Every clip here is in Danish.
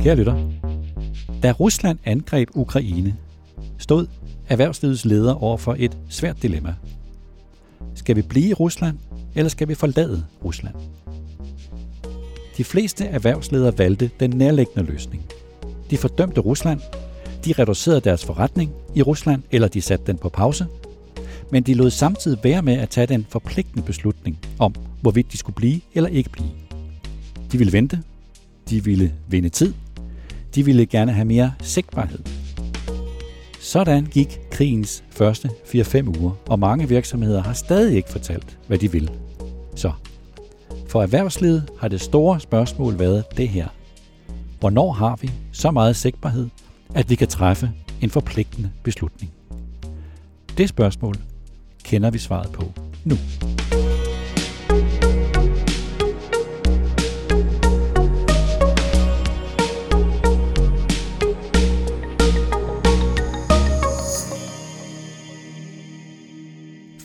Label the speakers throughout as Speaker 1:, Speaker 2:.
Speaker 1: Kære lytter, da Rusland angreb Ukraine, stod erhvervslivets leder over for et svært dilemma. Skal vi blive i Rusland, eller skal vi forlade Rusland? De fleste erhvervsledere valgte den nærliggende løsning. De fordømte Rusland, de reducerede deres forretning i Rusland, eller de satte den på pause, men de lod samtidig være med at tage den forpligtende beslutning om, hvorvidt de skulle blive eller ikke blive. De ville vente, de ville vinde tid, de ville gerne have mere sigtbarhed. Sådan gik krigens første 4-5 uger, og mange virksomheder har stadig ikke fortalt, hvad de vil. Så for erhvervslivet har det store spørgsmål været det her. Hvornår har vi så meget sigtbarhed, at vi kan træffe en forpligtende beslutning? Det spørgsmål kender vi svaret på nu.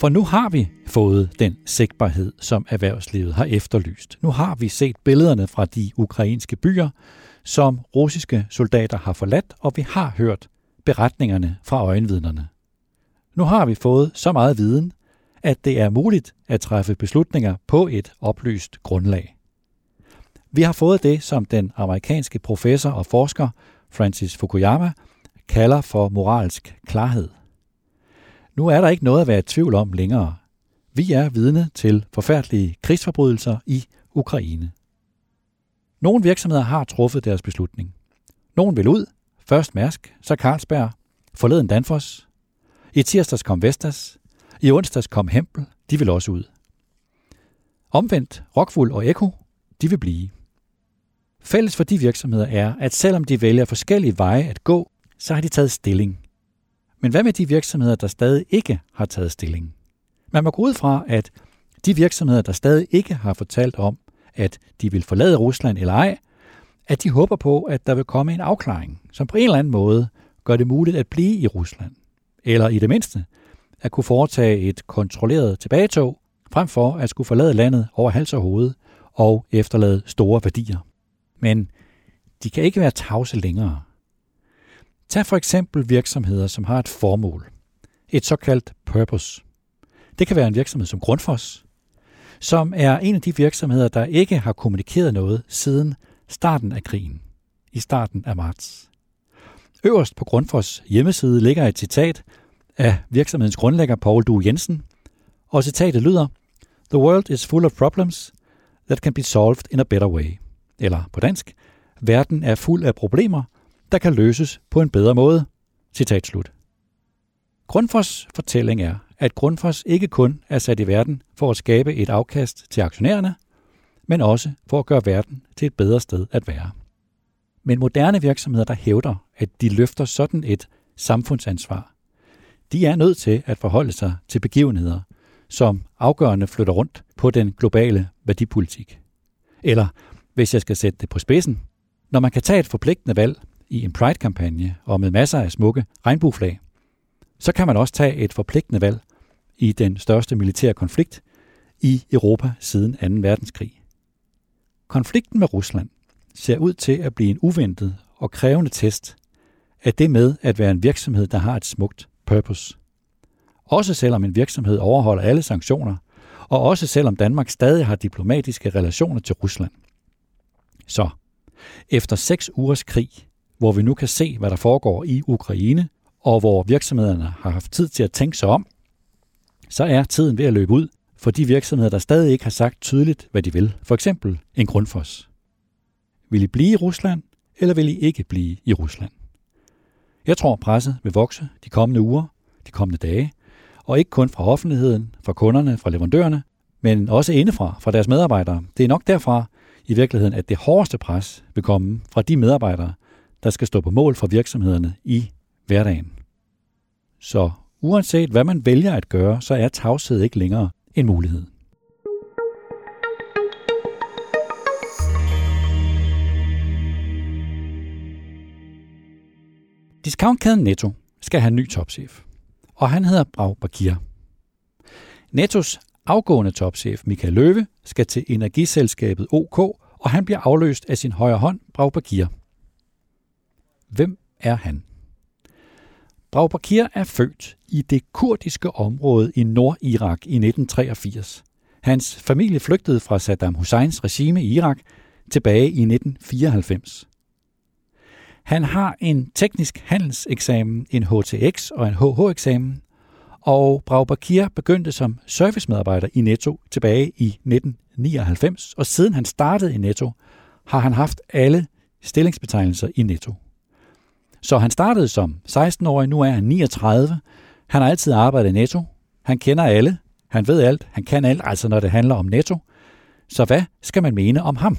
Speaker 1: For nu har vi fået den sigtbarhed, som erhvervslivet har efterlyst. Nu har vi set billederne fra de ukrainske byer, som russiske soldater har forladt, og vi har hørt beretningerne fra øjenvidnerne. Nu har vi fået så meget viden, at det er muligt at træffe beslutninger på et oplyst grundlag. Vi har fået det, som den amerikanske professor og forsker Francis Fukuyama kalder for moralsk klarhed. Nu er der ikke noget at være i tvivl om længere. Vi er vidne til forfærdelige krigsforbrydelser i Ukraine. Nogle virksomheder har truffet deres beslutning. Nogle vil ud, først Mærsk, så Carlsberg, forleden Danfoss. I tirsdags kom Vestas, i onsdags kom Hempel, de vil også ud. Omvendt, Rockwool og Eko, de vil blive. Fælles for de virksomheder er, at selvom de vælger forskellige veje at gå, så har de taget stilling. Men hvad med de virksomheder, der stadig ikke har taget stilling? Man må gå ud fra, at de virksomheder, der stadig ikke har fortalt om, at de vil forlade Rusland eller ej, at de håber på, at der vil komme en afklaring, som på en eller anden måde gør det muligt at blive i Rusland. Eller i det mindste, at kunne foretage et kontrolleret tilbagetog, frem for at skulle forlade landet over hals og hoved og efterlade store værdier. Men de kan ikke være tavse længere. Tag for eksempel virksomheder, som har et formål. Et såkaldt purpose. Det kan være en virksomhed som Grundfos, som er en af de virksomheder, der ikke har kommunikeret noget siden starten af krigen, i starten af marts. Øverst på Grundfos hjemmeside ligger et citat af virksomhedens grundlægger Paul Du Jensen, og citatet lyder, The world is full of problems that can be solved in a better way. Eller på dansk, verden er fuld af problemer, der kan løses på en bedre måde. Citat slut. Grundfos fortælling er, at Grundfos ikke kun er sat i verden for at skabe et afkast til aktionærerne, men også for at gøre verden til et bedre sted at være. Men moderne virksomheder, der hævder, at de løfter sådan et samfundsansvar, de er nødt til at forholde sig til begivenheder, som afgørende flytter rundt på den globale værdipolitik. Eller, hvis jeg skal sætte det på spidsen, når man kan tage et forpligtende valg i en Pride-kampagne og med masser af smukke regnbueflag, så kan man også tage et forpligtende valg i den største militære konflikt i Europa siden 2. verdenskrig. Konflikten med Rusland ser ud til at blive en uventet og krævende test af det med at være en virksomhed, der har et smukt purpose. Også selvom en virksomhed overholder alle sanktioner, og også selvom Danmark stadig har diplomatiske relationer til Rusland. Så, efter seks ugers krig, hvor vi nu kan se, hvad der foregår i Ukraine, og hvor virksomhederne har haft tid til at tænke sig om, så er tiden ved at løbe ud for de virksomheder, der stadig ikke har sagt tydeligt, hvad de vil. For eksempel en grundfos. Vil I blive i Rusland, eller vil I ikke blive i Rusland? Jeg tror, presset vil vokse de kommende uger, de kommende dage, og ikke kun fra offentligheden, fra kunderne, fra leverandørerne, men også indefra, fra deres medarbejdere. Det er nok derfra i virkeligheden, at det hårdeste pres vil komme fra de medarbejdere, der skal stå på mål for virksomhederne i hverdagen. Så uanset hvad man vælger at gøre, så er tavshed ikke længere en mulighed. Discountkæden Netto skal have en ny topchef, og han hedder Brav Bakir. Nettos afgående topchef Michael Løve skal til energiselskabet OK, og han bliver afløst af sin højre hånd, Brav Bakir. Hvem er han? Braubakir er født i det kurdiske område i Nordirak i 1983. Hans familie flygtede fra Saddam Husseins regime i Irak tilbage i 1994. Han har en teknisk handelseksamen, en HTX og en HH-eksamen, og Braubakir begyndte som servicemedarbejder i Netto tilbage i 1999, og siden han startede i Netto, har han haft alle stillingsbetegnelser i Netto. Så han startede som 16-årig, nu er han 39. Han har altid arbejdet i Netto. Han kender alle. Han ved alt. Han kan alt, altså når det handler om Netto. Så hvad skal man mene om ham?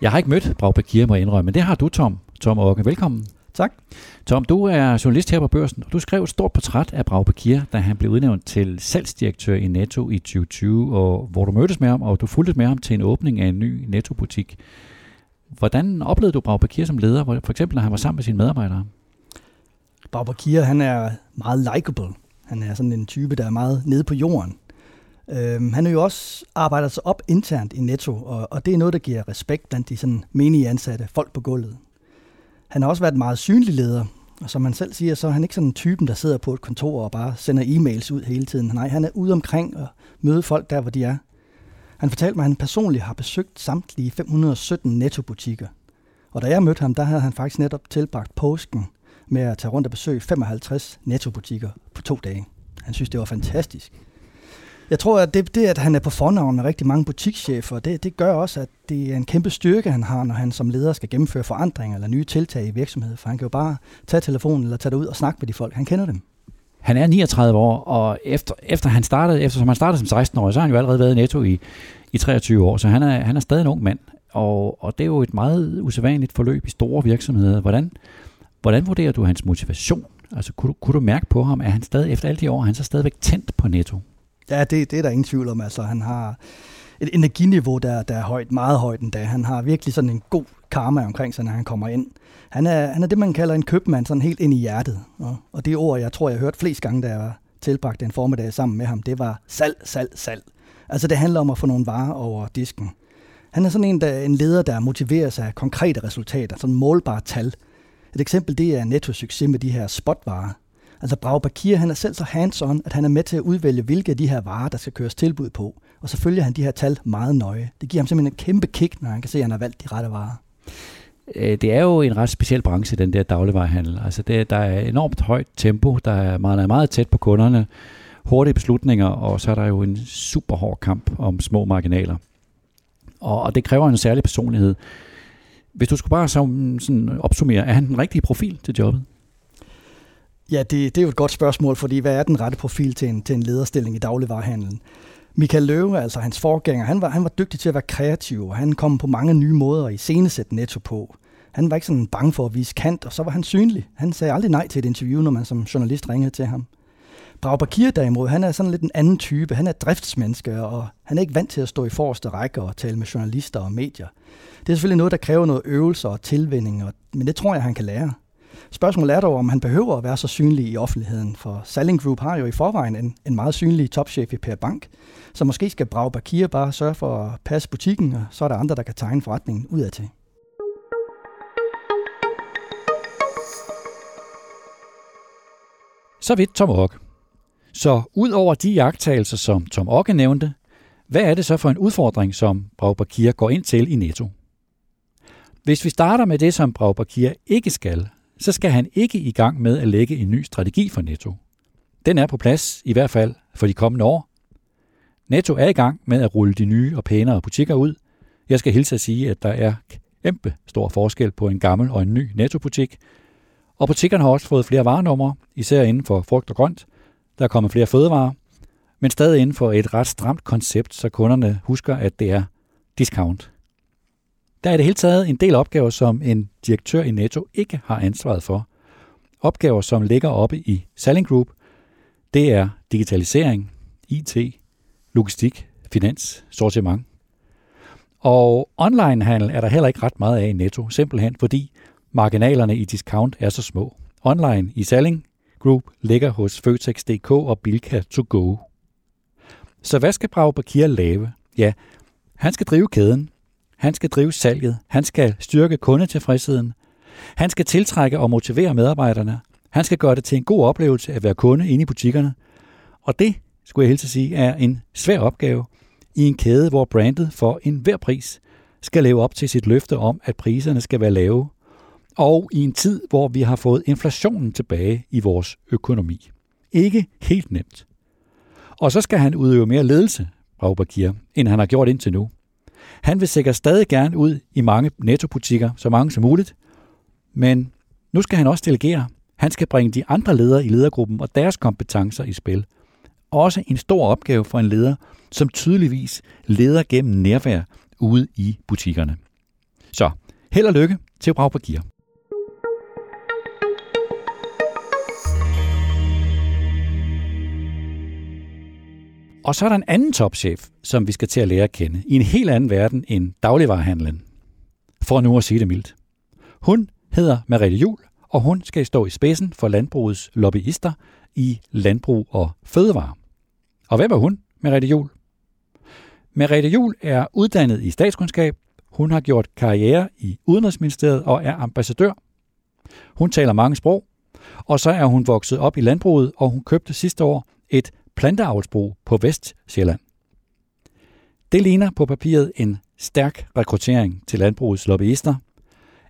Speaker 1: Jeg har ikke mødt Brag Bakir, må jeg indrømme, men det har du, Tom. Tom Åke, velkommen.
Speaker 2: Tak.
Speaker 1: Tom, du er journalist her på børsen, og du skrev et stort portræt af Brag Bakir, da han blev udnævnt til salgsdirektør i Netto i 2020, og hvor du mødtes med ham, og du fulgte med ham til en åbning af en ny Netto-butik. Hvordan oplevede du Brag Bakir som leder, for eksempel når han var sammen med sine medarbejdere?
Speaker 2: Brag Bakir, han er meget likable. Han er sådan en type, der er meget nede på jorden. Øhm, han er jo også arbejder sig op internt i Netto, og, og det er noget, der giver respekt blandt de sådan menige ansatte, folk på gulvet. Han har også været en meget synlig leder, og som han selv siger, så er han ikke sådan en typen, der sidder på et kontor og bare sender e-mails ud hele tiden. Nej, han er ude omkring og møder folk der, hvor de er. Han fortalte mig, at han personligt har besøgt samtlige 517 nettobutikker. Og da jeg mødte ham, der havde han faktisk netop tilbragt påsken med at tage rundt og besøge 55 nettobutikker på to dage. Han synes, det var fantastisk. Jeg tror, at det, det, at han er på fornavn med rigtig mange butikschefer, det, det gør også, at det er en kæmpe styrke, han har, når han som leder skal gennemføre forandringer eller nye tiltag i virksomheden. For han kan jo bare tage telefonen eller tage det ud og snakke med de folk. Han kender dem.
Speaker 1: Han er 39 år, og efter, efter han startede, eftersom han startede som 16-årig, så har han jo allerede været i Netto i, i 23 år, så han er, han er stadig en ung mand. Og, og det er jo et meget usædvanligt forløb i store virksomheder. Hvordan, hvordan vurderer du hans motivation? Altså, kunne du, kunne du mærke på ham, at han stadig, efter alle de år, han så stadigvæk tændt på Netto?
Speaker 2: Ja, det, det er der ingen tvivl om. Altså, han har et energiniveau, der, der er højt, meget højt endda. Han har virkelig sådan en god karma omkring sig, når han kommer ind. Han er, han er det, man kalder en købmand, sådan helt ind i hjertet. Og, og det ord, jeg tror, jeg har hørt flest gange, da jeg tilbragte en formiddag sammen med ham, det var salg, salg, salg. Altså det handler om at få nogle varer over disken. Han er sådan en, der, en leder, der motiverer sig af konkrete resultater, sådan målbare tal. Et eksempel det er netto-succes med de her spotvarer. Altså Brau Bakir, han er selv så hands-on, at han er med til at udvælge, hvilke af de her varer, der skal køres tilbud på. Og så følger han de her tal meget nøje. Det giver ham simpelthen en kæmpe kick, når han kan se, at han har valgt de rette varer.
Speaker 1: Øh, det er jo en ret speciel branche, den der dagligvarerhandel. Altså det, der er enormt højt tempo, der er meget, meget tæt på kunderne, hurtige beslutninger, og så er der jo en super hård kamp om små marginaler. Og, og det kræver en særlig personlighed. Hvis du skulle bare som, sådan opsummere, er han den rigtige profil til jobbet?
Speaker 2: Ja, det, det er jo et godt spørgsmål, fordi hvad er den rette profil til en, til en lederstilling i dagligvarerhandlen? Michael Løve, altså hans forgænger, han var, han var dygtig til at være kreativ, og han kom på mange nye måder i scenesæt netto på. Han var ikke sådan bange for at vise kant, og så var han synlig. Han sagde aldrig nej til et interview, når man som journalist ringede til ham. Brag Bakir derimod, han er sådan lidt en anden type. Han er driftsmenneske, og han er ikke vant til at stå i forreste række og tale med journalister og medier. Det er selvfølgelig noget, der kræver noget øvelse og tilvænning, men det tror jeg, han kan lære. Spørgsmålet er dog, om han behøver at være så synlig i offentligheden, for Salling Group har jo i forvejen en, en meget synlig topchef i Per Bank, så måske skal Brag Bakir bare sørge for at passe butikken, og så er der andre, der kan tegne forretningen udad til.
Speaker 1: Så vidt Tom Ock. Så ud over de jagttagelser, som Tom Okke nævnte, hvad er det så for en udfordring, som Brag Bakir går ind til i Netto? Hvis vi starter med det, som Brag Bakir ikke skal, så skal han ikke i gang med at lægge en ny strategi for Netto. Den er på plads, i hvert fald for de kommende år. Netto er i gang med at rulle de nye og pænere butikker ud. Jeg skal hilse at sige, at der er kæmpe stor forskel på en gammel og en ny Netto-butik. Og butikkerne har også fået flere varenumre, især inden for frugt og grønt. Der er kommet flere fødevarer, men stadig inden for et ret stramt koncept, så kunderne husker, at det er discount. Der er det hele taget en del opgaver, som en direktør i Netto ikke har ansvaret for. Opgaver, som ligger oppe i Selling Group, det er digitalisering, IT, logistik, finans, sortiment. Og onlinehandel er der heller ikke ret meget af i Netto, simpelthen fordi marginalerne i discount er så små. Online i Selling Group ligger hos Føtex.dk og Bilka to go. Så hvad skal Brag Bakir lave? Ja, han skal drive kæden, han skal drive salget. Han skal styrke kundetilfredsheden. Han skal tiltrække og motivere medarbejderne. Han skal gøre det til en god oplevelse at være kunde inde i butikkerne. Og det, skulle jeg helt sige, er en svær opgave i en kæde, hvor brandet for enhver pris skal leve op til sit løfte om, at priserne skal være lave. Og i en tid, hvor vi har fået inflationen tilbage i vores økonomi. Ikke helt nemt. Og så skal han udøve mere ledelse, Raubakir, end han har gjort indtil nu. Han vil sikkert stadig gerne ud i mange nettobutikker, så mange som muligt, men nu skal han også delegere. Han skal bringe de andre ledere i ledergruppen og deres kompetencer i spil. Også en stor opgave for en leder, som tydeligvis leder gennem nærvær ude i butikkerne. Så held og lykke til Rav Og så er der en anden topchef, som vi skal til at lære at kende, i en helt anden verden end dagligvarerhandlen. For nu at sige det mildt. Hun hedder Mariette Jul, og hun skal stå i spidsen for landbrugets lobbyister i Landbrug og Fødevare. Og hvem er hun, Merete Jul? Merete Jul er uddannet i statskundskab. Hun har gjort karriere i Udenrigsministeriet og er ambassadør. Hun taler mange sprog, og så er hun vokset op i landbruget, og hun købte sidste år et planteavlsbrug på Vestsjælland. Det ligner på papiret en stærk rekruttering til landbrugets lobbyister.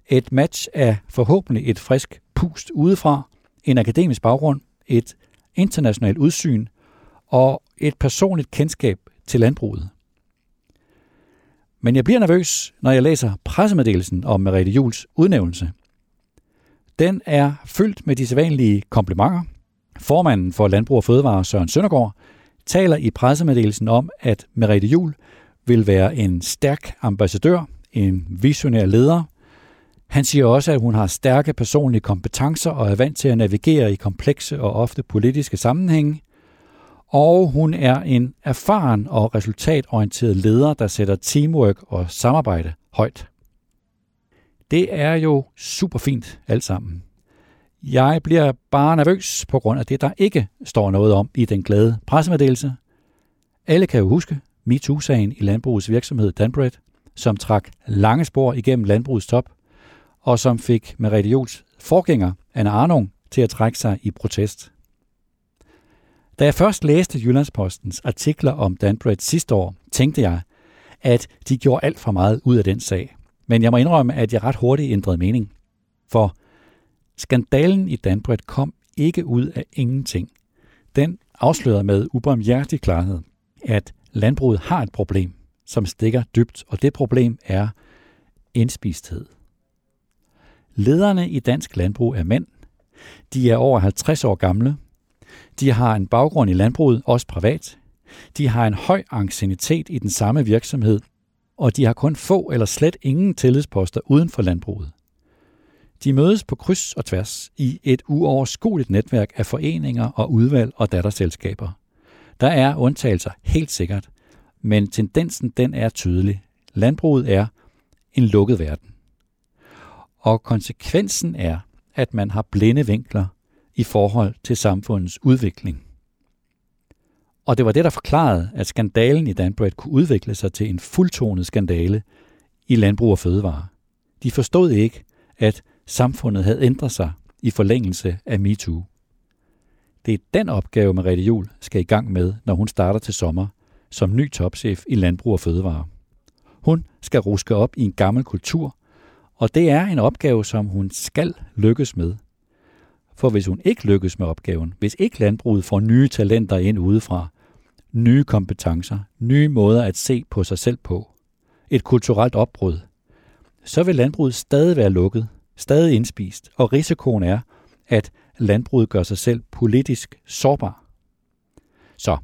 Speaker 1: Et match af forhåbentlig et frisk pust udefra, en akademisk baggrund, et internationalt udsyn og et personligt kendskab til landbruget. Men jeg bliver nervøs, når jeg læser pressemeddelelsen om Merete Jules udnævnelse. Den er fyldt med de sædvanlige komplimenter – Formanden for Landbrug og Fødevare, Søren Søndergaard, taler i pressemeddelelsen om, at Merete Jul vil være en stærk ambassadør, en visionær leder. Han siger også, at hun har stærke personlige kompetencer og er vant til at navigere i komplekse og ofte politiske sammenhænge. Og hun er en erfaren og resultatorienteret leder, der sætter teamwork og samarbejde højt. Det er jo super fint alt sammen. Jeg bliver bare nervøs på grund af det, der ikke står noget om i den glade pressemeddelelse. Alle kan jo huske MeToo-sagen i landbrugets virksomhed Danbred, som trak lange spor igennem landbrugets top, og som fik Merete Jules forgænger, Anna Arnung, til at trække sig i protest. Da jeg først læste Jyllandspostens artikler om Danbred sidste år, tænkte jeg, at de gjorde alt for meget ud af den sag. Men jeg må indrømme, at jeg ret hurtigt ændrede mening. For Skandalen i Danbred kom ikke ud af ingenting. Den afslørede med ubarmhjertig klarhed, at landbruget har et problem, som stikker dybt, og det problem er indspisthed. Lederne i dansk landbrug er mænd. De er over 50 år gamle. De har en baggrund i landbruget, også privat. De har en høj ancienitet i den samme virksomhed, og de har kun få eller slet ingen tillidsposter uden for landbruget. De mødes på kryds og tværs i et uoverskueligt netværk af foreninger og udvalg og datterselskaber. Der er undtagelser, helt sikkert, men tendensen den er tydelig. Landbruget er en lukket verden. Og konsekvensen er, at man har blinde vinkler i forhold til samfundets udvikling. Og det var det, der forklarede, at skandalen i Danbred kunne udvikle sig til en fuldtonet skandale i landbrug og fødevare. De forstod ikke, at samfundet havde ændret sig i forlængelse af MeToo. Det er den opgave, Mariette Jul skal i gang med, når hun starter til sommer som ny topchef i Landbrug og Fødevare. Hun skal ruske op i en gammel kultur, og det er en opgave, som hun skal lykkes med. For hvis hun ikke lykkes med opgaven, hvis ikke landbruget får nye talenter ind udefra, nye kompetencer, nye måder at se på sig selv på, et kulturelt opbrud, så vil landbruget stadig være lukket, stadig indspist, og risikoen er, at landbruget gør sig selv politisk sårbar. Så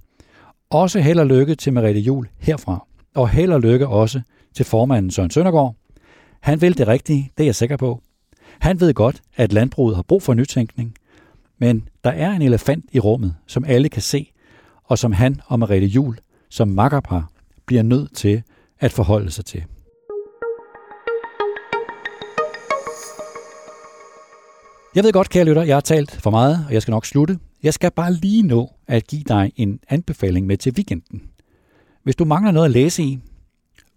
Speaker 1: også held og lykke til Merete Jul herfra, og held og lykke også til formanden Søren Søndergaard. Han vil det rigtige, det er jeg sikker på. Han ved godt, at landbruget har brug for nytænkning, men der er en elefant i rummet, som alle kan se, og som han og Merete Jul som makkerpar bliver nødt til at forholde sig til. Jeg ved godt, kære lytter, jeg har talt for meget, og jeg skal nok slutte. Jeg skal bare lige nå at give dig en anbefaling med til weekenden. Hvis du mangler noget at læse i,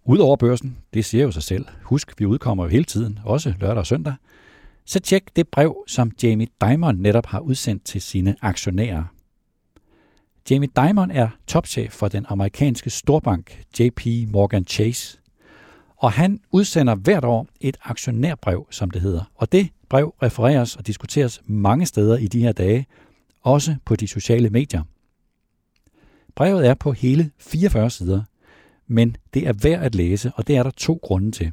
Speaker 1: Udover børsen, det siger jo sig selv. Husk, vi udkommer jo hele tiden, også lørdag og søndag. Så tjek det brev, som Jamie Dimon netop har udsendt til sine aktionærer. Jamie Dimon er topchef for den amerikanske storbank JP Morgan Chase. Og han udsender hvert år et aktionærbrev, som det hedder. Og det brev refereres og diskuteres mange steder i de her dage, også på de sociale medier. Brevet er på hele 44 sider, men det er værd at læse, og det er der to grunde til.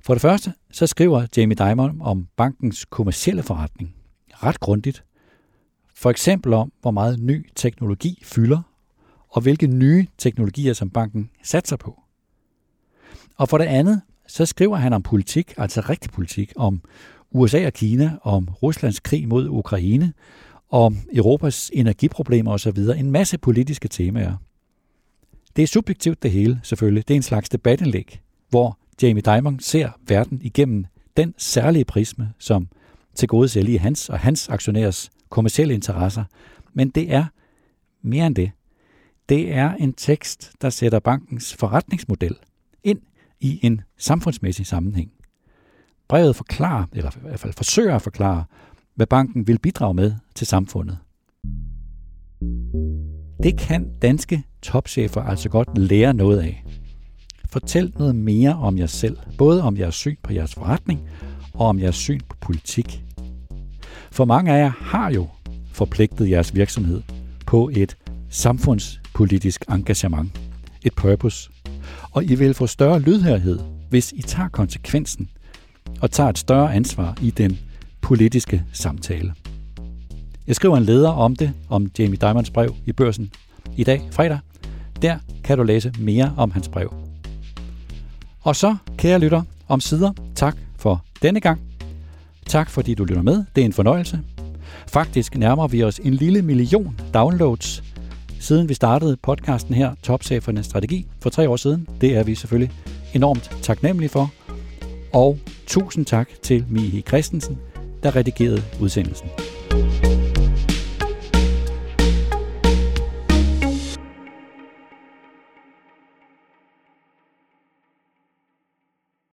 Speaker 1: For det første, så skriver Jamie Dimon om bankens kommercielle forretning. Ret grundigt. For eksempel om, hvor meget ny teknologi fylder, og hvilke nye teknologier, som banken satser på. Og for det andet, så skriver han om politik, altså rigtig politik, om USA og Kina, om Ruslands krig mod Ukraine, om Europas energiproblemer osv. En masse politiske temaer. Det er subjektivt det hele, selvfølgelig. Det er en slags debatindlæg, hvor Jamie Dimon ser verden igennem den særlige prisme, som til gode ser lige hans og hans aktionærers kommersielle interesser. Men det er mere end det. Det er en tekst, der sætter bankens forretningsmodel i en samfundsmæssig sammenhæng. Brevet forklarer, eller i hvert fald forsøger at forklare, hvad banken vil bidrage med til samfundet. Det kan danske topchefer altså godt lære noget af. Fortæl noget mere om jer selv, både om jeres syn på jeres forretning og om jeres syn på politik. For mange af jer har jo forpligtet jeres virksomhed på et samfundspolitisk engagement, et purpose, og I vil få større lydhørhed, hvis I tager konsekvensen og tager et større ansvar i den politiske samtale. Jeg skriver en leder om det, om Jamie Dimons brev i børsen i dag, fredag. Der kan du læse mere om hans brev. Og så, kære lytter, om sider, tak for denne gang. Tak fordi du lytter med. Det er en fornøjelse. Faktisk nærmer vi os en lille million downloads, siden vi startede podcasten her, Topchefernes Strategi, for tre år siden. Det er vi selvfølgelig enormt taknemmelige for. Og tusind tak til Mihi Christensen, der redigerede udsendelsen.